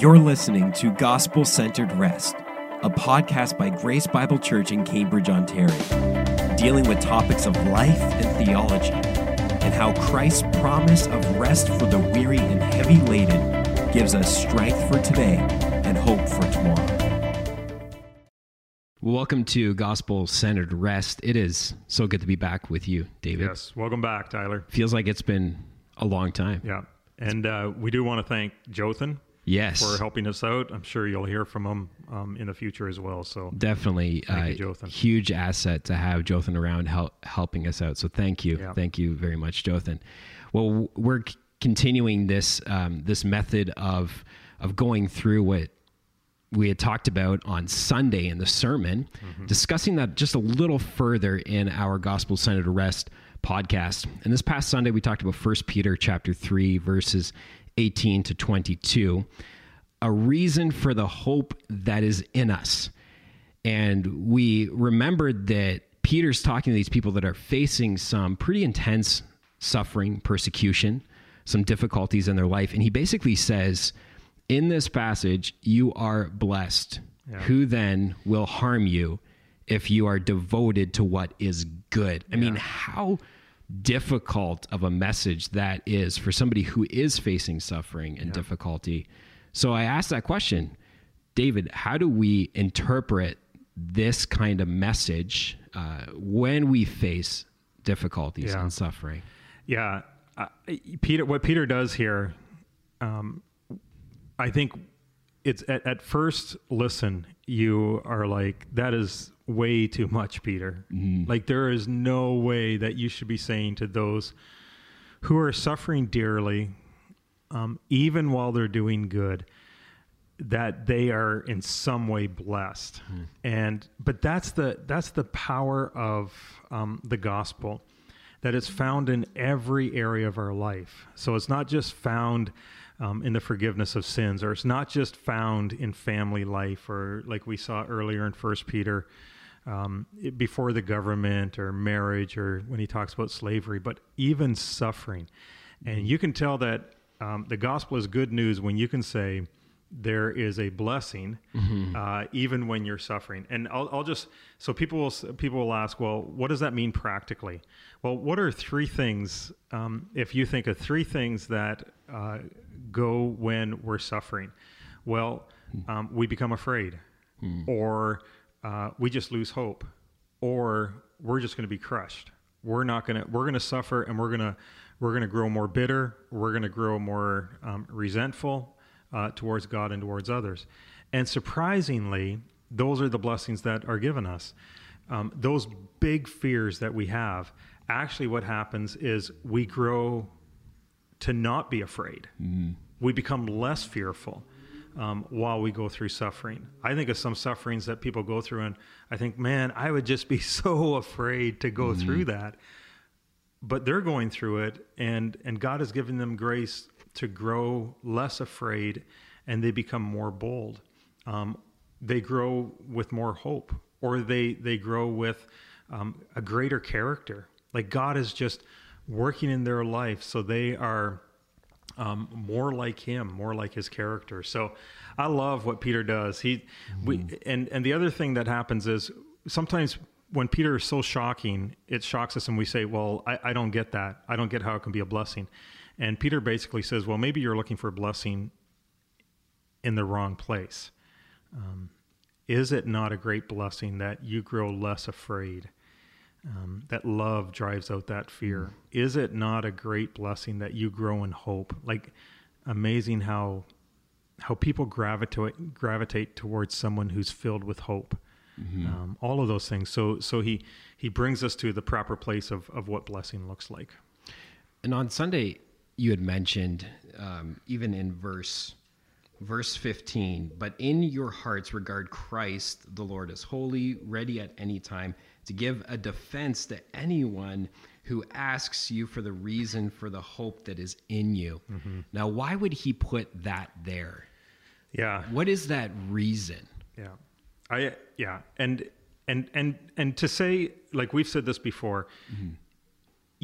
You're listening to Gospel Centered Rest, a podcast by Grace Bible Church in Cambridge, Ontario, dealing with topics of life and theology, and how Christ's promise of rest for the weary and heavy laden gives us strength for today and hope for tomorrow. Welcome to Gospel Centered Rest. It is so good to be back with you, David. Yes, welcome back, Tyler. Feels like it's been a long time. Yeah, and uh, we do want to thank Jothan Yes. for helping us out. I'm sure you'll hear from him um, in the future as well. So Definitely Thank you, uh, Jothan. huge asset to have Jothan around help, helping us out. So thank you. Yeah. Thank you very much, Jothan. Well, we're c- continuing this um, this method of of going through what we had talked about on Sunday in the sermon, Mm-hmm. discussing that just a little further in our Gospel Centered Rest podcast. And this past Sunday, we talked about First Peter chapter 3, verses 18 to 22, a reason for the hope that is in us. And we remembered that Peter's talking to these people that are facing some pretty intense suffering, persecution, some difficulties in their life. And he basically says, in this passage, you are blessed. Yeah. Who then will harm you if you are devoted to what is good? I mean, how difficult of a message that is for somebody who is facing suffering and difficulty. So I asked that question, David, how do we interpret this kind of message uh, when we face difficulties Yeah. and suffering? yeah, uh, Peter. What Peter does here, um, I think it's at, at first listen. You are like that is way too much, Peter. Like there is no way that you should be saying to those who are suffering dearly, um, even while they're doing good, that they are in some way blessed. And but that's the that's the power of um, the gospel that it's found in every area of our life. So it's not just found um, in the forgiveness of sins, or it's not just found in family life, or like we saw earlier in First Peter, um, it- before the government or marriage, or when he talks about slavery, but even suffering. And you can tell that um, the gospel is good news when you can say there is a blessing uh, even when you're suffering. And I'll, I'll just so people will people will ask, well, what does that mean practically? Well, what are three things? Um, if you think of three things that uh, go when we're suffering, well, um, we become afraid, or uh, we just lose hope, or we're just going to be crushed. We're not going to. We're going to suffer, and we're going to. We're going to grow more bitter. We're going to grow more um, resentful uh, towards God and towards others. And surprisingly, those are the blessings that are given us. Um, those big fears that we have, actually, what happens is we grow to not be afraid. We become less fearful um, while we go through suffering. I think of some sufferings that people go through, and I think, man, I would just be so afraid to go through that. But they're going through it, and and God has given them grace to grow less afraid, and they become more bold. Um, they grow with more hope, or they they grow with um, a greater character. Like God is just working in their life, so they are um, more like him, more like his character. So I love what Peter does. He we and and the other thing that happens is sometimes when Peter is so shocking, it shocks us, and we say, "Well, I, I don't get that. I don't get how it can be a blessing." And Peter basically says, "Well, maybe you're looking for a blessing in the wrong place. Um, is it not a great blessing that you grow less afraid?" um, that love drives out that fear. Is it not a great blessing that you grow in hope? Like amazing how how people gravitate gravitate towards someone who's filled with hope. Um, all of those things. So so he he brings us to the proper place of of what blessing looks like. And on Sunday, you had mentioned, um, even in verse verse 15, but in your hearts regard Christ, the Lord as holy, ready at any time to give a defense to anyone who asks you for the reason for the hope that is in you. Now, why would he put that there? Yeah. What is that reason? Yeah. I yeah, and and and and to say like we've said this before,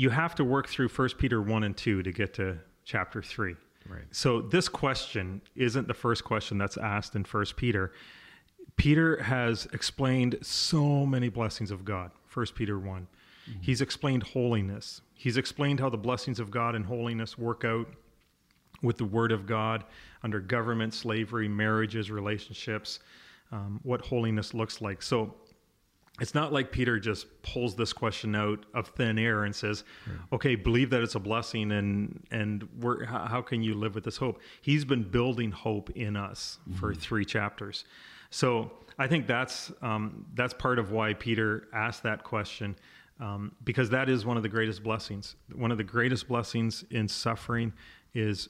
you have to work through First Peter one and two to get to chapter three. Right. So this question isn't the first question that's asked in First Peter. Peter has explained so many blessings of God. First Peter one, he's explained holiness. He's explained how the blessings of God and holiness work out with the Word of God under government, slavery, marriages, relationships, um, what holiness looks like. So it's not like Peter just pulls this question out of thin air and says, "Okay, believe that it's a blessing, and and we're, how, can you live with this hope?" He's been building hope in us for three chapters. So I think that's um, that's part of why Peter asked that question. Um, because that is one of the greatest blessings. One of the greatest blessings in suffering is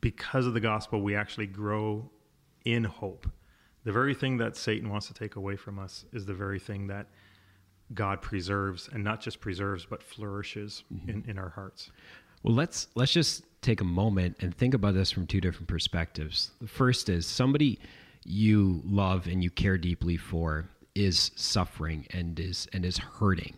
because of the gospel, we actually grow in hope. The very thing that Satan wants to take away from us is the very thing that God preserves, and not just preserves, but flourishes mm-hmm. in, in our hearts. Well, let's let's just take a moment and think about this from two different perspectives. The first is somebody you love and you care deeply for is suffering and is and is hurting,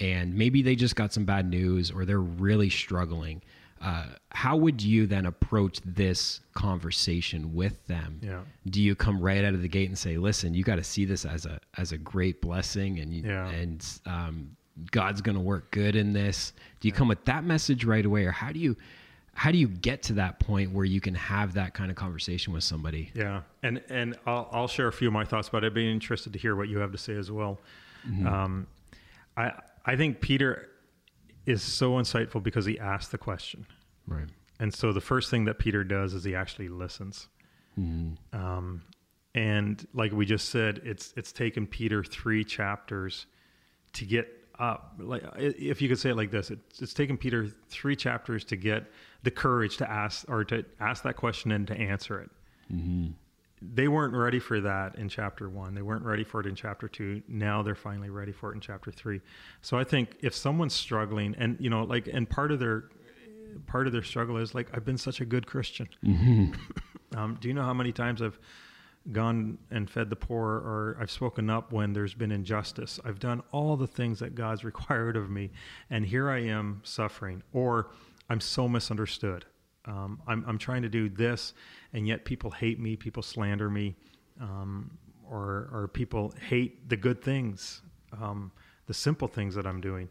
and maybe they just got some bad news or they're really struggling. Uh, how would you then approach this conversation with them? Yeah. Do you come right out of the gate and say, "Listen, you got to see this as a as a great blessing, and you, Yeah. and um, God's going to work good in this"? Do you come with that message right away, or how do you how do you get to that point where you can have that kind of conversation with somebody? Yeah, and and I'll, I'll share a few of my thoughts, but I'd be interested to hear what you have to say as well. Um, I I think Peter is so insightful because he asked the question, Right. and so the first thing that Peter does is he actually listens. Um, and like we just said, it's it's taken Peter three chapters to get up. Like if you could say it like this, it's, it's taken Peter three chapters to get the courage to ask or to ask that question and to answer it. They weren't ready for that in chapter one. They weren't ready for it in chapter two. Now they're finally ready for it in chapter three. So I think if someone's struggling, and you know, like, and part of their part of their struggle is like, I've been such a good Christian. Um, do you know how many times I've gone and fed the poor, or I've spoken up when there's been injustice? I've done all the things that God's required of me, and here I am suffering, or I'm so misunderstood. Um, I'm, I'm trying to do this, and yet people hate me, people slander me, um, or, or people hate the good things, um, the simple things that I'm doing.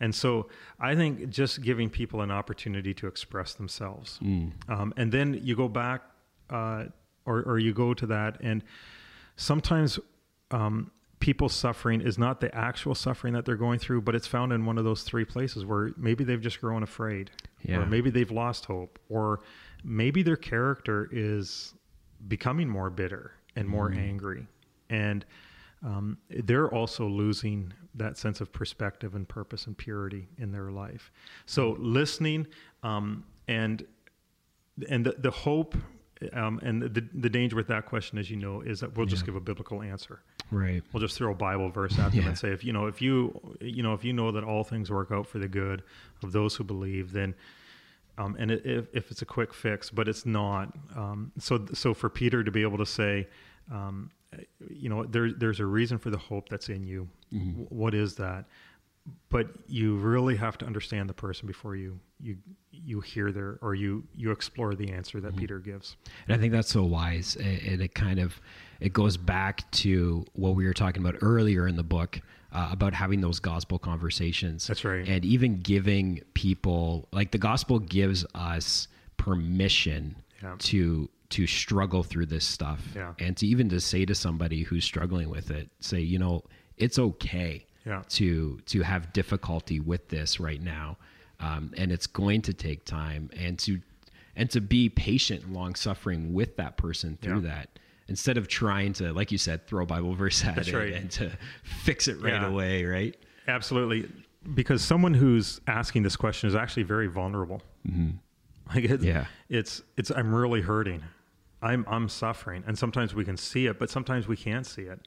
And so I think just giving people an opportunity to express themselves. Um, and then you go back uh, or, or you go to that, and sometimes um, people's suffering is not the actual suffering that they're going through, but it's found in one of those three places where maybe they've just grown afraid, Yeah. or maybe they've lost hope, or maybe their character is becoming more bitter and more angry. And um, they're also losing that sense of perspective and purpose and purity in their life. So listening um, and and the, the hope um, and the, the danger with that question, as you know, is that we'll just give a biblical answer. Right. We'll just throw a Bible verse at them Yeah. and say, if you know, if you you know, if you know that all things work out for the good of those who believe, then um, and it, if, if it's a quick fix, but it's not. Um, so so for Peter to be able to say, um, you know, there there's a reason for the hope that's in you. W- What is that? But you really have to understand the person before you you you hear their or you you explore the answer that Peter gives. And I think that's so wise, and and it kind of it goes back to what we were talking about earlier in the book uh, about having those gospel conversations. That's right. and even giving people like the gospel gives us permission Yeah. to to struggle through this stuff, Yeah. and to even to say to somebody who's struggling with it, say, you know, it's okay Yeah. to to have difficulty with this right now, um, and it's going to take time, and to and to be patient and long suffering with that person through Yeah. that instead of trying to, like you said, throw a Bible verse at That's it right. and to fix it right Yeah. away, right? Absolutely, because someone who's asking this question is actually very vulnerable. Like it's, Yeah. it's it's I'm really hurting, I'm I'm suffering, and sometimes we can see it, but sometimes we can't see it.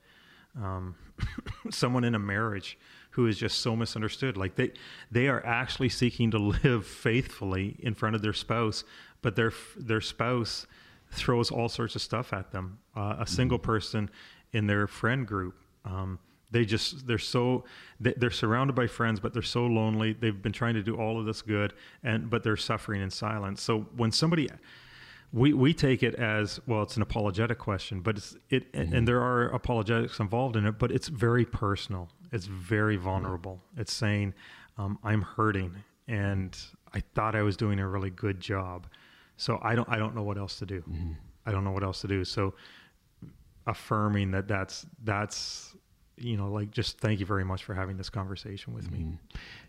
Um, someone in a marriage who is just so misunderstood, like they they are actually seeking to live faithfully in front of their spouse, but their their spouse throws all sorts of stuff at them. Uh, a single person in their friend group. Um, they just they're so they're surrounded by friends but they're so lonely they've been trying to do all of this good and but they're suffering in silence so when somebody we we take it as well it's an apologetic question but it's it mm-hmm. and there are apologetics involved in it but it's very personal. It's very vulnerable. It's saying um, i'm hurting and i thought i was doing a really good job. So i don't i don't know what else to do. Mm-hmm. i don't know what else to do. So affirming that that's that's you know like just thank you very much for having this conversation with mm-hmm. me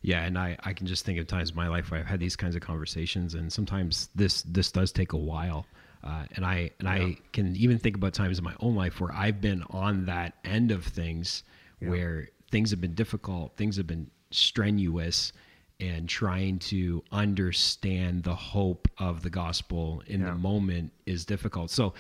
yeah and i i can just think of times in my life where i've had these kinds of conversations and sometimes this this does take a while uh, and i and yeah. i can even think about times in my own life where i've been on that end of things yeah. where things have been difficult things have been strenuous and trying to understand the hope of the gospel in yeah. the moment is difficult so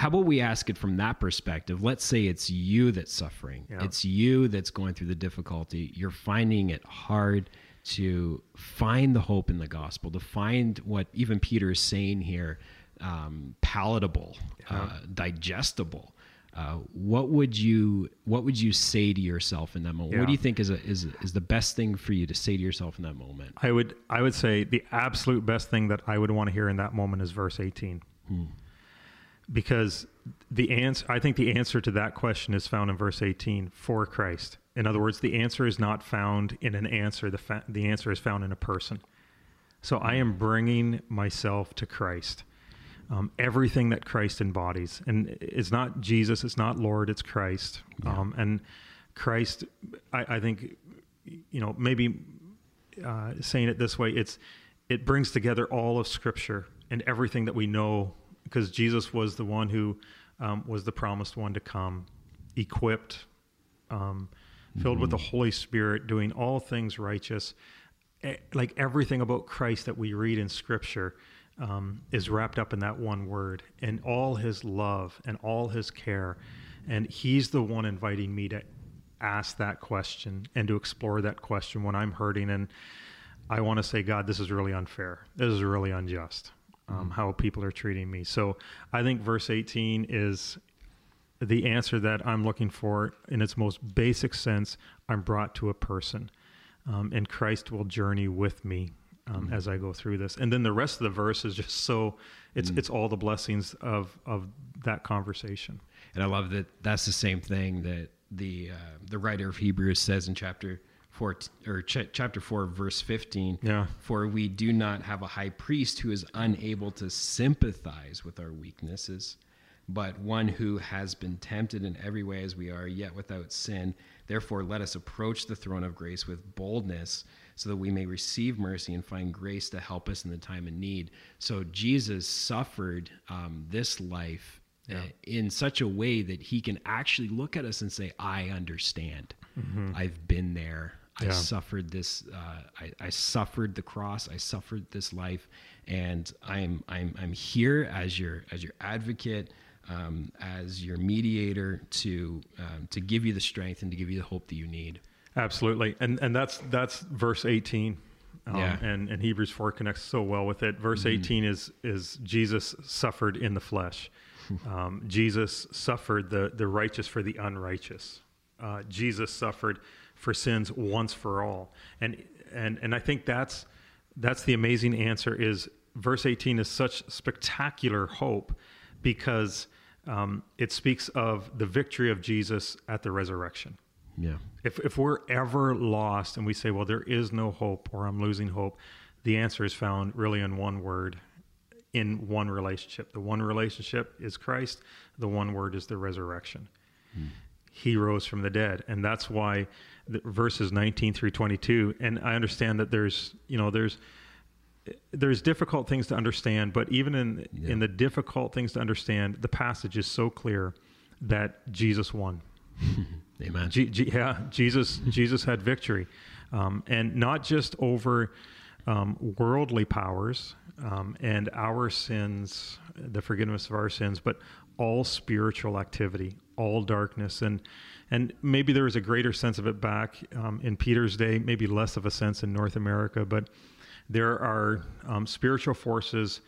how about we ask it from that perspective? Let's say it's you that's suffering. Yeah. It's you that's going through the difficulty. You're finding it hard to find the hope in the gospel, to find what even Peter is saying here um, palatable, yeah. uh, digestible. Uh, what would you what would you say to yourself in that moment? Yeah. What do you think is a, is is the best thing for you to say to yourself in that moment? I would I would say the absolute best thing that I would want to hear in that moment is verse eighteen. Hmm because the answer i think the answer to that question is found in verse 18 for christ. In other words the answer is not found in an answer the, fa- the answer is found in a person. So i am bringing myself to christ. Um, everything that christ embodies and it's not jesus it's not lord it's christ. Yeah. um, and christ I, I, think you know maybe uh, saying it this way it's it brings together all of scripture and everything that we know because Jesus was the one who um, was the promised one to come, equipped, um, filled mm-hmm. with the. Holy Spirit, doing all things righteous. Like everything about Christ that we read in Scripture um, is wrapped up in that one word, and all His love and all His care, and He's the one inviting me to ask that question and to explore that question when I'm hurting and. I want to say, God, this is really unfair. This is really unjust um, mm-hmm. how people are treating me. So I think verse 18 is the answer that I'm looking for in its most basic sense. I'm brought to a person, um, and Christ will journey with me um, mm-hmm. as I go through this. And then the rest of the verse is just so it's mm-hmm. it's all the blessings of of that conversation. And I love that that's the same thing that the uh, the writer of Hebrews says in chapter four or ch- chapter four, verse fifteen. Yeah. For we do not have a high priest who is unable to sympathize with our weaknesses, but one who has been tempted in every way as we are, yet without sin. Therefore, let us approach the throne of grace with boldness, so that we may receive mercy and find grace to help us in the time of need. So Jesus suffered um, this life yeah. in such a way that he can actually look at us and say, I understand. Mm-hmm. I've been there. I yeah. suffered this. Uh, I, I, suffered the cross. I suffered this life, and I'm I'm I'm here as your as your advocate, um, as your mediator to um, to give you the strength and to give you the hope that you need. Absolutely, and and that's that's verse eighteen. Um, yeah. and, and Hebrews 4 connects so well with it. Verse mm-hmm. 18 is is Jesus suffered in the flesh. Um, Jesus suffered the, the righteous for the unrighteous. Uh, Jesus suffered for sins once for all. And and and I think that's that's the amazing answer is verse 18 is such spectacular hope because um, it speaks of the victory of Jesus at the resurrection. Yeah. If if we're ever lost and we say, well, there is no hope or I'm losing hope, the answer is found really in one word, in one relationship. The one relationship is Christ. The one word is the resurrection. Hmm. He rose from the dead, and that's why verses 19 through 22 and i understand that there's you know there's there's difficult things to understand but even in yeah. in the difficult things to understand the passage is so clear that jesus won. Amen. G- G- yeah jesus jesus had victory. Um, and not just over um, worldly powers um, and our sins the forgiveness of our sins but all spiritual activity all darkness and and maybe there was a greater sense of it back um, in Peter's day, maybe less of a sense in North America, but there are um, spiritual forces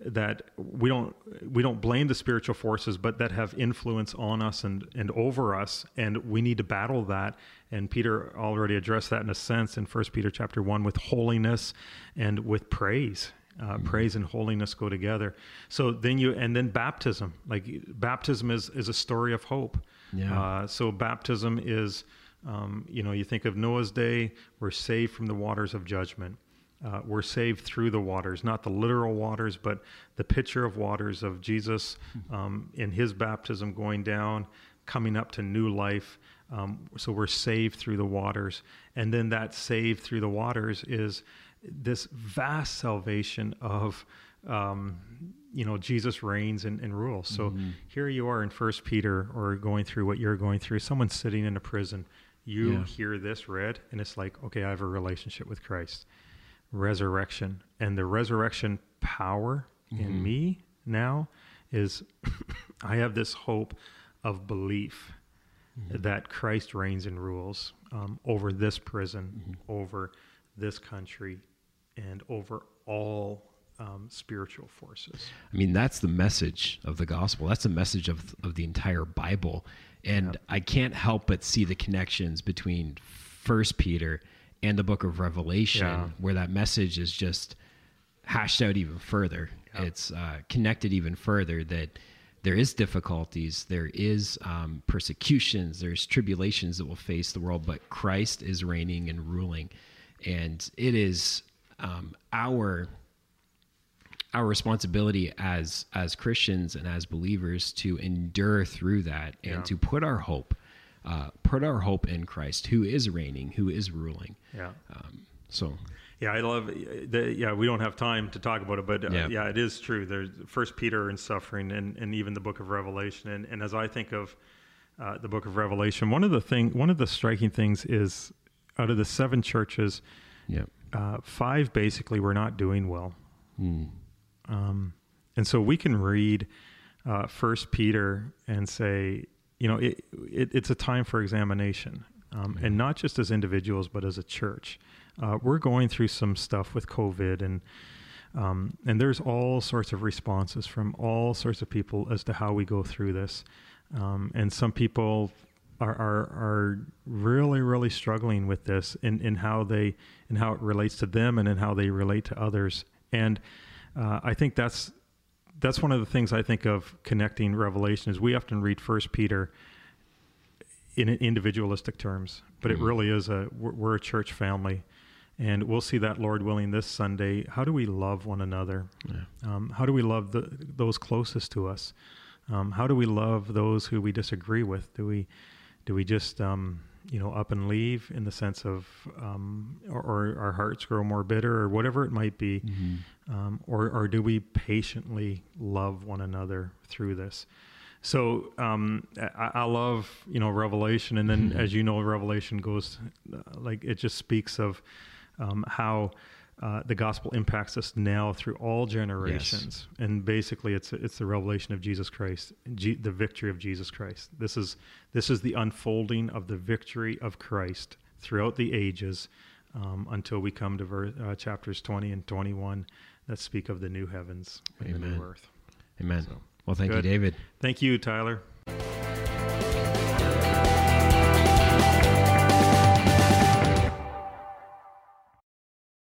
that we don't we don't blame the spiritual forces, but that have influence on us and and over us, and we need to battle that. And Peter already addressed that in a sense in First Peter chapter one with holiness and with praise. Uh, mm-hmm. Praise and holiness go together. So then you and then baptism, like baptism is is a story of hope. Yeah. Uh, so baptism is, um, you know, you think of Noah's day, we're saved from the waters of judgment uh, we're saved through the waters, not the literal waters, but the picture of waters of Jesus um, in his baptism going down, coming up to new life. Um, so we're saved through the waters. And then that saved through the waters is this vast salvation of, um, you know, Jesus reigns and, and rules. So mm-hmm. here you are in First Peter or going through what you're going through. Someone's sitting in a prison. You yeah. hear this read, and it's like, okay, I have a relationship with Christ resurrection and the resurrection power mm-hmm. in me now is I have this hope of belief mm-hmm. that Christ reigns and rules um, over this prison, mm-hmm. over this country, and over all um, spiritual forces. I mean, that's the message of the gospel. That's the message of of the entire Bible, and. I can't help but see the connections between First Peter and the book of Revelation, yeah. where that message is just hashed out even further. Yeah. It's uh, connected even further that there is difficulties, there is um, persecutions, there's tribulations that will face the world, but Christ is reigning and ruling, and it is um, our our responsibility as as Christians and as believers to endure through that and yeah. to put our hope uh, put our hope in Christ, who is reigning, who is ruling. Yeah. Um, so. Yeah, I love. The, yeah, we don't have time to talk about it, but uh, yeah. yeah. it is true. There's First Peter and suffering, and, and even the Book of Revelation. And, and as I think of uh, the Book of Revelation, one of the thing, one of the striking things is, out of the seven churches, yeah, uh, five basically were not doing well. Mm. Um, and so we can read uh, First Peter and say, you know, it, it, it's a time for examination, um, and not just as individuals, but as a church. Uh, we're going through some stuff with COVID, and um, and there's all sorts of responses from all sorts of people as to how we go through this. Um, and some people are, are are really really struggling with this in, in how they in how it relates to them and in how they relate to others. And uh, I think that's that's one of the things I think of connecting Revelation is we often read First Peter in individualistic terms, but mm-hmm. it really is a we're a church family, and we'll see that Lord willing this Sunday. How do we love one another? Yeah. Um, how do we love the, those closest to us? Um, how do we love those who we disagree with? Do we do we just um, you know up and leave in the sense of um, or, or, our hearts grow more bitter or whatever it might be mm-hmm. um, or, or do we patiently love one another through this so um, I, I, love you know revelation and then mm-hmm. as you know revelation goes uh, like it just speaks of um, how uh, the gospel impacts us now through all generations, yes. and basically, it's it's the revelation of Jesus Christ, G- the victory of Jesus Christ. This is this is the unfolding of the victory of Christ throughout the ages, um, until we come to ver- uh, chapters twenty and twenty one that speak of the new heavens and Amen. the new earth. Amen. So, well, thank good. you, David. Thank you, Tyler.